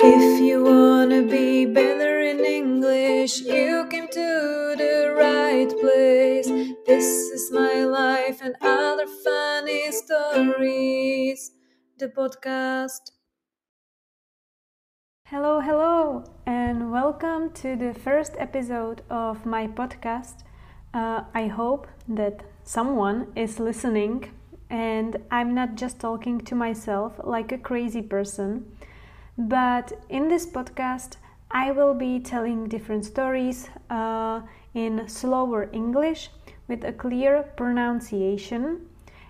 If you wanna be better in English, you came to the right place. This is my life and other funny stories. The podcast. Hello, hello, and welcome to the first episode of my podcast. Uh, I hope that someone is listening and I'm not just talking to myself like a crazy person. But in this podcast, I will be telling different stories uh, in slower English with a clear pronunciation,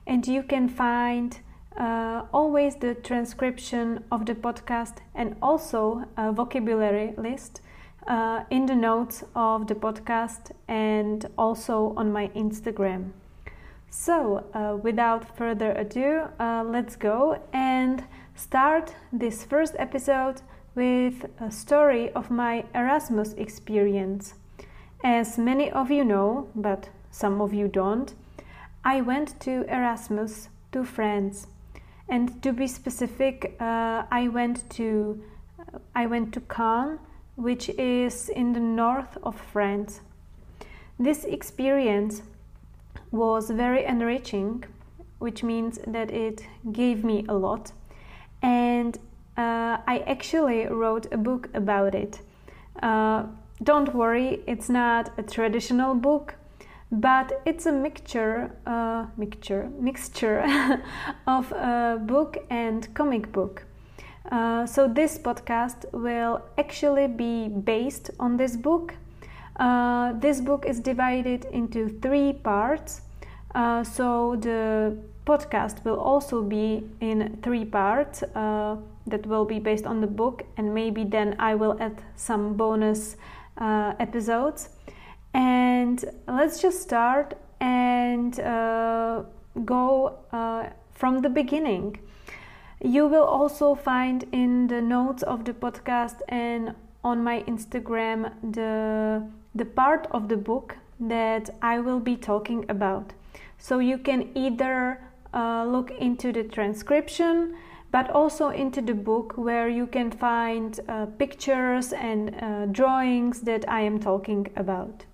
and you can find uh, always the transcription of the podcast and also a vocabulary list uh, in the notes of the podcast and also on my Instagram. So, uh, without further ado, uh, let's go and start this first episode with a story of my Erasmus experience. As many of you know, but some of you don't, I went to Erasmus to France. And to be specific, uh, I went to I went to Caen, which is in the north of France. This experience was very enriching, which means that it gave me a lot. And uh, I actually wrote a book about it. Uh, don't worry, it's not a traditional book, but it's a mixture, uh, mixture, mixture of a book and comic book. Uh, so this podcast will actually be based on this book uh, this book is divided into three parts. Uh, so the podcast will also be in three parts uh, that will be based on the book, and maybe then I will add some bonus uh, episodes. And let's just start and uh, go from the beginning. You will also find in the notes of the podcast and on my Instagram the the part of the book that I will be talking about. So you can either uh, look into the transcription but also into the book where you can find uh, pictures and uh, drawings that I am talking about.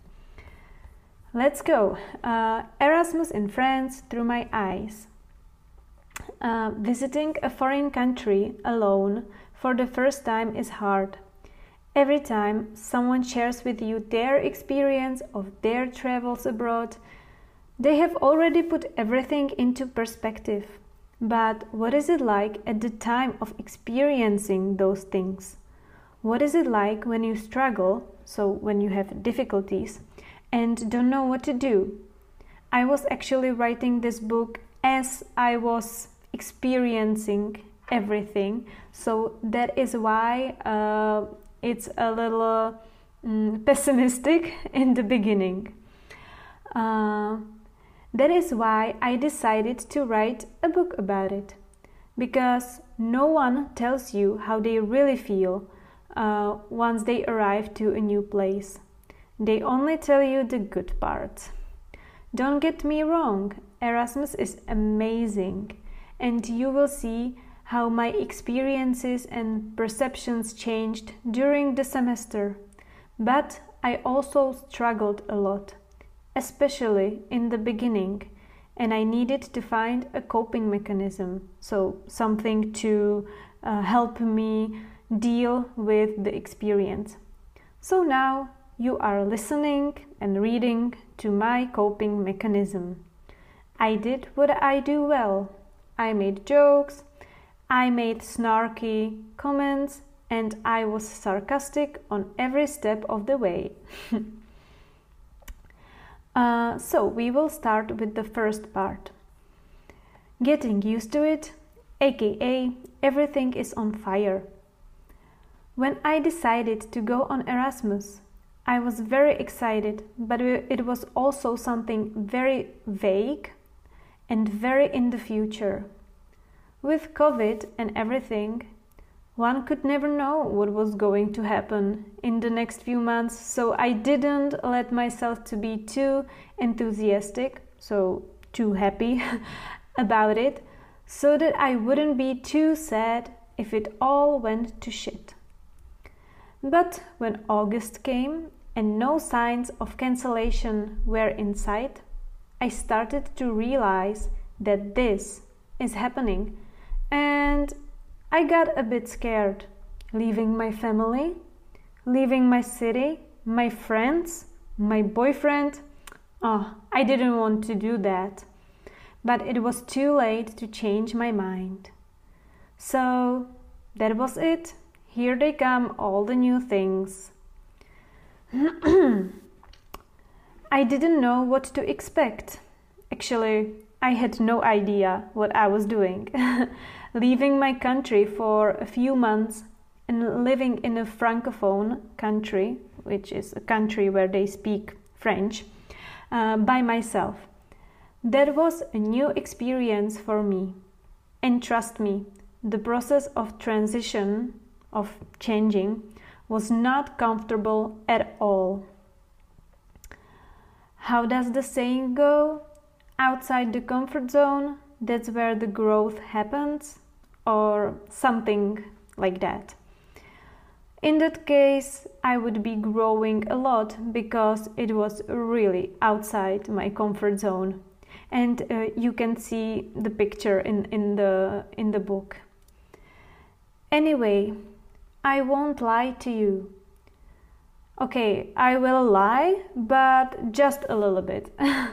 Let's go. Uh, Erasmus in France through my eyes. Uh, visiting a foreign country alone for the first time is hard. Every time someone shares with you their experience of their travels abroad, they have already put everything into perspective. But what is it like at the time of experiencing those things? What is it like when you struggle, so when you have difficulties, and don't know what to do? I was actually writing this book as I was experiencing everything, so that is why uh, it's a little mm, pessimistic in the beginning. Uh, that is why I decided to write a book about it. Because no one tells you how they really feel uh, once they arrive to a new place. They only tell you the good parts. Don't get me wrong, Erasmus is amazing, and you will see how my experiences and perceptions changed during the semester, but I also struggled a lot, especially in the beginning, and I needed to find a coping mechanism, so something to uh, help me deal with the experience. So now you are listening and reading to my coping mechanism. I did what I do well. I made jokes, I made snarky comments and I was sarcastic on every step of the way. uh, so, we will start with the first part. Getting used to it, aka everything is on fire. When I decided to go on Erasmus, I was very excited, but it was also something very vague and very in the future. With COVID and everything, one could never know what was going to happen in the next few months, so I didn't let myself to be too enthusiastic, so too happy about it, so that I wouldn't be too sad if it all went to shit. But when August came and no signs of cancellation were in sight, I started to realize that this is happening and I got a bit scared leaving my family, leaving my city, my friends, my boyfriend. Oh, I didn't want to do that. But it was too late to change my mind. So that was it. Here they come, all the new things. I didn't know what to expect. Actually, I had no idea what I was doing. Leaving my country for a few months and living in a francophone country, which is a country where they speak French, uh, by myself. That was a new experience for me. And trust me, the process of transition, of changing, was not comfortable at all. How does the saying go? Outside the comfort zone, that's where the growth happens, or something like that. In that case, I would be growing a lot because it was really outside my comfort zone. And uh, you can see the picture in, in, the, in the book. Anyway, I won't lie to you. Okay, I will lie, but just a little bit.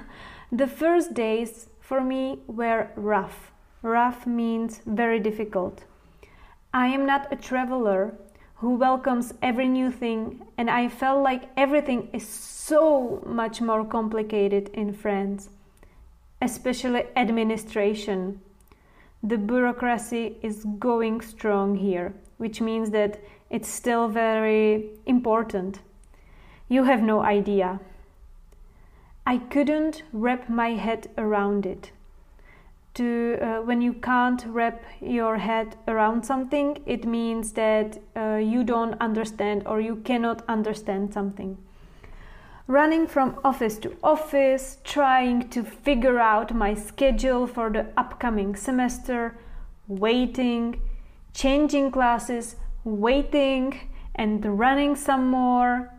the first days for me were rough. Rough means very difficult. I am not a traveler who welcomes every new thing, and I felt like everything is so much more complicated in France, especially administration. The bureaucracy is going strong here, which means that it's still very important. You have no idea. I couldn't wrap my head around it to uh, when you can't wrap your head around something it means that uh, you don't understand or you cannot understand something. Running from office to office trying to figure out my schedule for the upcoming semester waiting changing classes waiting and running some more.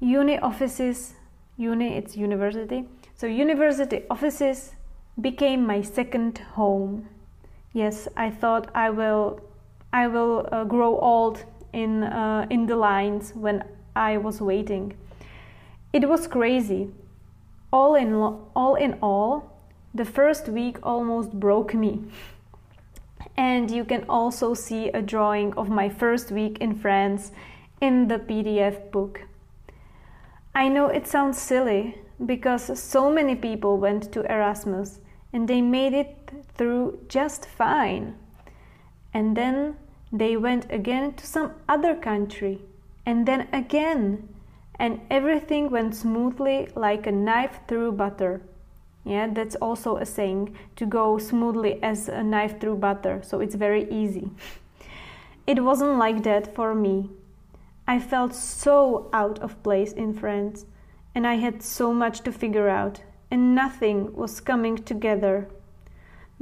Uni offices uni it's university so university offices became my second home. Yes, I thought I will I will uh, grow old in uh, in the lines when I was waiting. It was crazy. All in all in all, the first week almost broke me. And you can also see a drawing of my first week in France in the PDF book. I know it sounds silly because so many people went to Erasmus and they made it through just fine. And then they went again to some other country, and then again, and everything went smoothly like a knife through butter. Yeah, that's also a saying to go smoothly as a knife through butter, so it's very easy. It wasn't like that for me. I felt so out of place in France, and I had so much to figure out and nothing was coming together.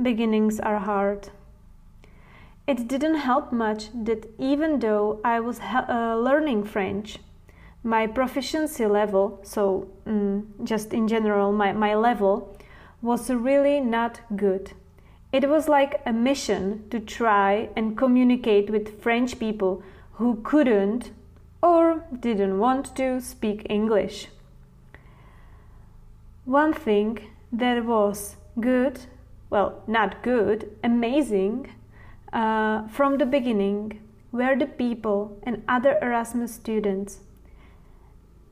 Beginnings are hard. It didn't help much that even though I was uh, learning French, my proficiency level, so mm, just in general, my, my level, was really not good. It was like a mission to try and communicate with French people who couldn't or didn't want to speak English. One thing that was good, well, not good, amazing, uh, from the beginning were the people and other Erasmus students.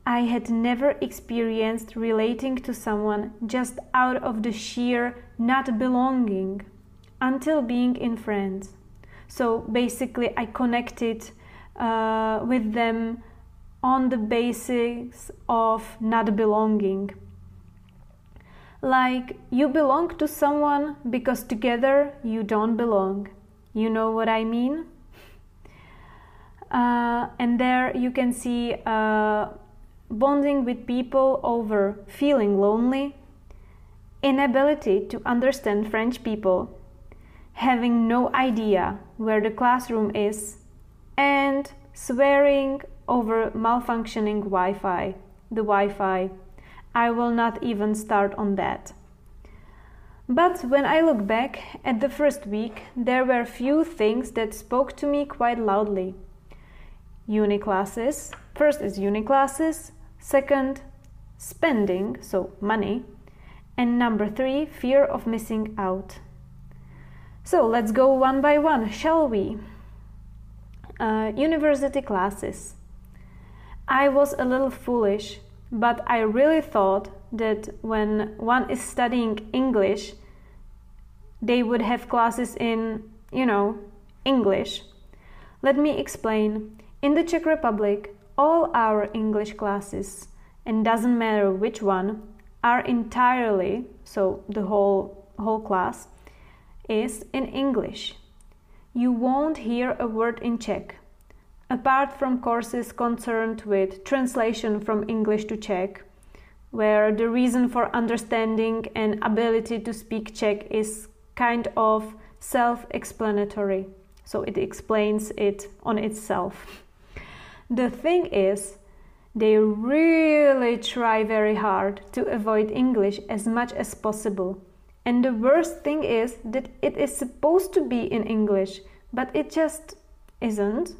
I had never experienced relating to someone just out of the sheer not belonging until being in France. So basically, I connected uh, with them on the basis of not belonging like you belong to someone because together you don't belong. You know what I mean? Uh, and there you can see uh, bonding with people over feeling lonely, inability to understand French people, having no idea where the classroom is, and swearing over malfunctioning Wi Fi, the Wi Fi. I will not even start on that. But when I look back at the first week, there were few things that spoke to me quite loudly. Uni classes. First is uni classes. Second, spending, so money. And number three, fear of missing out. So let's go one by one, shall we? Uh, university classes. I was a little foolish, but I really thought that when one is studying English, they would have classes in, you know, English. Let me explain. In the Czech Republic, all our English classes, and doesn't matter which one, are entirely, so the whole whole class is in English. You won't hear a word in Czech. Apart from courses concerned with translation from English to Czech, where the reason for understanding and ability to speak Czech is kind of self explanatory. So it explains it on itself. The thing is, they really try very hard to avoid English as much as possible. And the worst thing is that it is supposed to be in English, but it just isn't.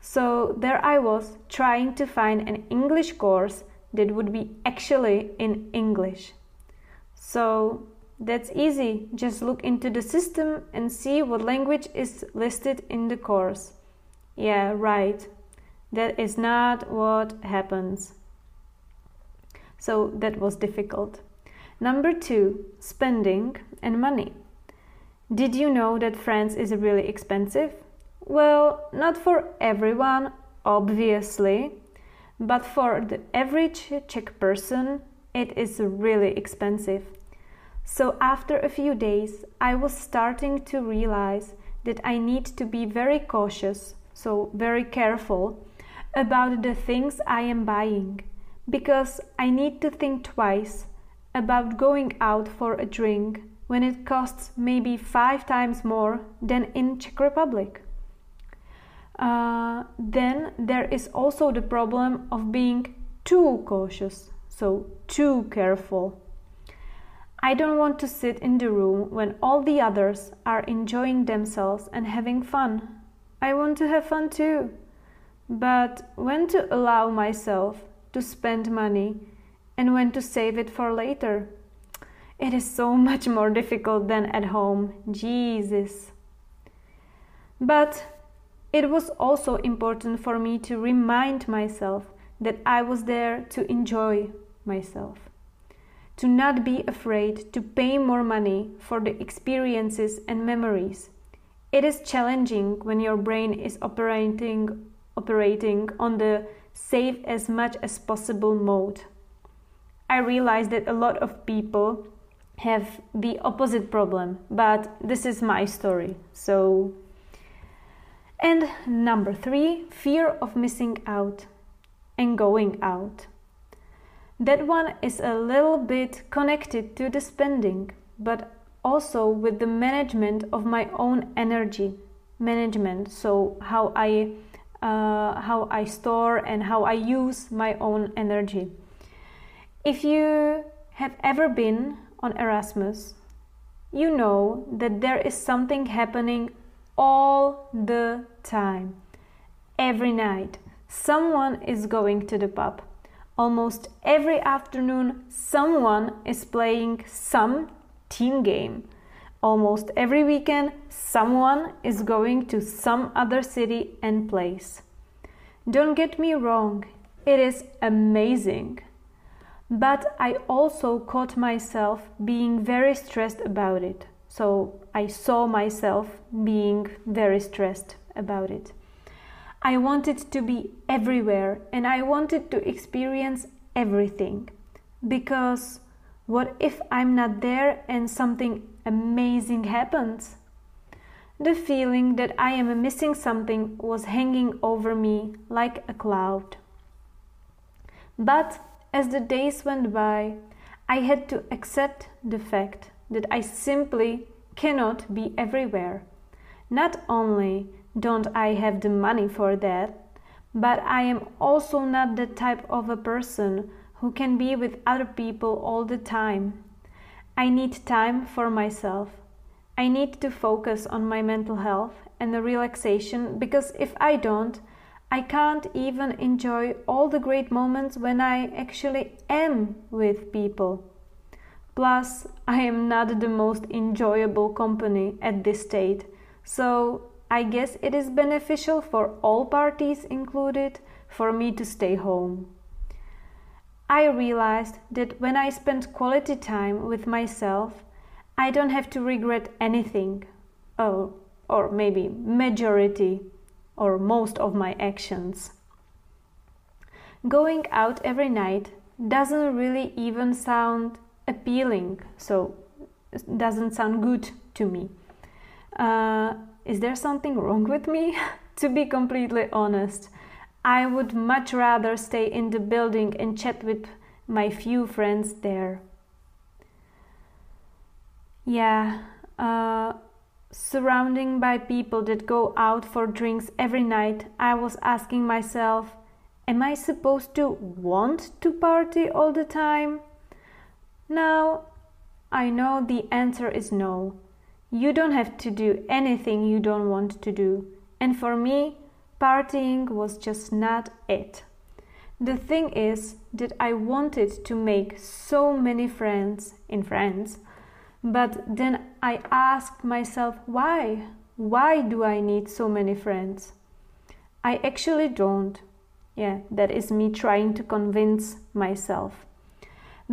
So there I was trying to find an English course that would be actually in English. So that's easy. Just look into the system and see what language is listed in the course. Yeah, right. That is not what happens. So that was difficult. Number two, spending and money. Did you know that France is really expensive? Well, not for everyone, obviously, but for the average Czech person, it is really expensive. So, after a few days, I was starting to realize that I need to be very cautious, so very careful about the things I am buying because I need to think twice about going out for a drink when it costs maybe five times more than in Czech Republic. Uh, then there is also the problem of being too cautious, so too careful. I don't want to sit in the room when all the others are enjoying themselves and having fun. I want to have fun too. But when to allow myself to spend money and when to save it for later? It is so much more difficult than at home. Jesus. But it was also important for me to remind myself that I was there to enjoy myself, to not be afraid to pay more money for the experiences and memories. It is challenging when your brain is operating operating on the save as much as possible mode. I realize that a lot of people have the opposite problem, but this is my story. So, and number three, fear of missing out and going out. That one is a little bit connected to the spending, but also with the management of my own energy management. So, how I uh, how I store and how I use my own energy. If you have ever been on Erasmus, you know that there is something happening all the time. Every night, someone is going to the pub. Almost every afternoon, someone is playing some team game. Almost every weekend, someone is going to some other city and place. Don't get me wrong, it is amazing. But I also caught myself being very stressed about it. So I saw myself being very stressed about it. I wanted to be everywhere and I wanted to experience everything. Because what if I'm not there and something amazing happens. The feeling that I am missing something was hanging over me like a cloud. But as the days went by, I had to accept the fact that I simply cannot be everywhere. Not only don't I have the money for that, but I am also not the type of a person who can be with other people all the time. I need time for myself. I need to focus on my mental health and the relaxation because if I don't, I can't even enjoy all the great moments when I actually am with people. Plus, I am not the most enjoyable company at this state, so I guess it is beneficial for all parties included for me to stay home. I realized that when I spend quality time with myself, I don't have to regret anything. Oh, or maybe majority or most of my actions. Going out every night doesn't really even sound appealing, so doesn't sound good to me. Uh, is there something wrong with me? to be completely honest, I would much rather stay in the building and chat with my few friends there. Yeah, uh, surrounding by people that go out for drinks every night, I was asking myself, am I supposed to want to party all the time? Now, I know the answer is no. You don't have to do anything you don't want to do. And for me, partying was just not it. The thing is that I wanted to make so many friends in France but then I asked myself, why? Why do I need so many friends? I actually don't. Yeah, that is me trying to convince myself.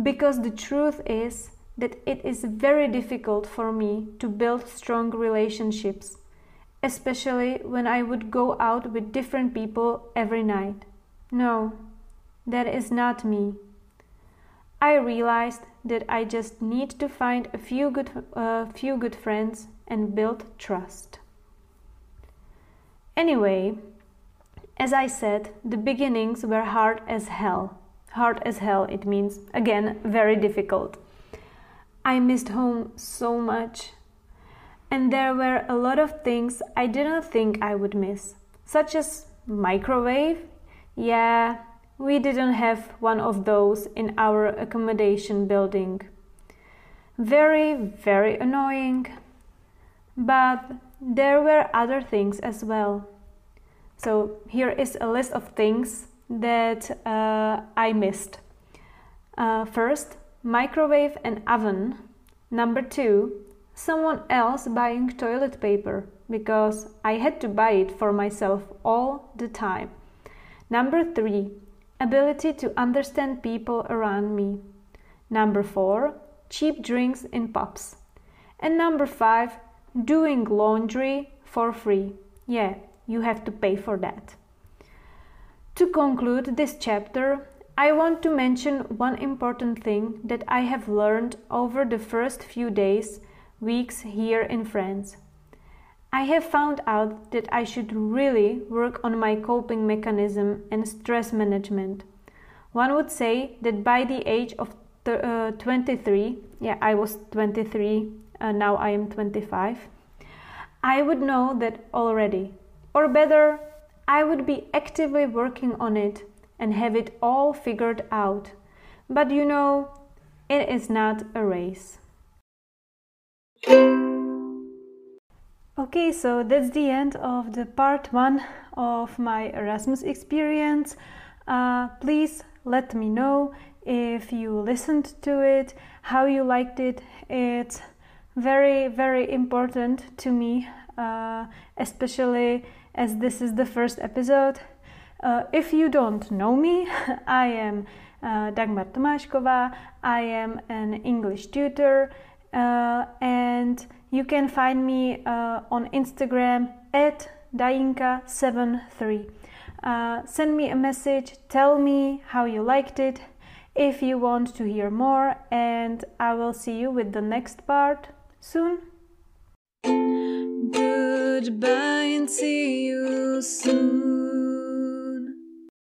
Because the truth is that it is very difficult for me to build strong relationships, especially when I would go out with different people every night. No, that is not me. I realized that I just need to find a few good, uh, few good friends and build trust. Anyway, as I said, the beginnings were hard as hell. Hard as hell, it means, again, very difficult. I missed home so much. And there were a lot of things I didn't think I would miss, such as microwave. Yeah, we didn't have one of those in our accommodation building. Very, very annoying. But there were other things as well. So here is a list of things that uh, I missed. Uh, first, microwave and oven. Number two, someone else buying toilet paper because I had to buy it for myself all the time. Number three, ability to understand people around me. Number four, cheap drinks in pubs. And number five, doing laundry for free. Yeah, you have to pay for that. To conclude this chapter, I want to mention one important thing that I have learned over the first few days, weeks here in France. I have found out that I should really work on my coping mechanism and stress management. One would say that by the age of uh, 23, yeah, I was 23, uh, now I am 25, I would know that already. Or better, I would be actively working on it and have it all figured out. But you know, it is not a race. Okay, so that's the end of the part one of my Erasmus experience. Uh, please let me know if you listened to it, how you liked it. It's very, very important to me, uh, especially as this is the first episode. Uh, if you don't know me, I am uh, Dagmar Tomashkova. I am an English tutor uh, and you can find me uh, on Instagram at dajinka73. Uh, send me a message, tell me how you liked it, if you want to hear more, and I will see you with the next part soon. Goodbye and see you soon.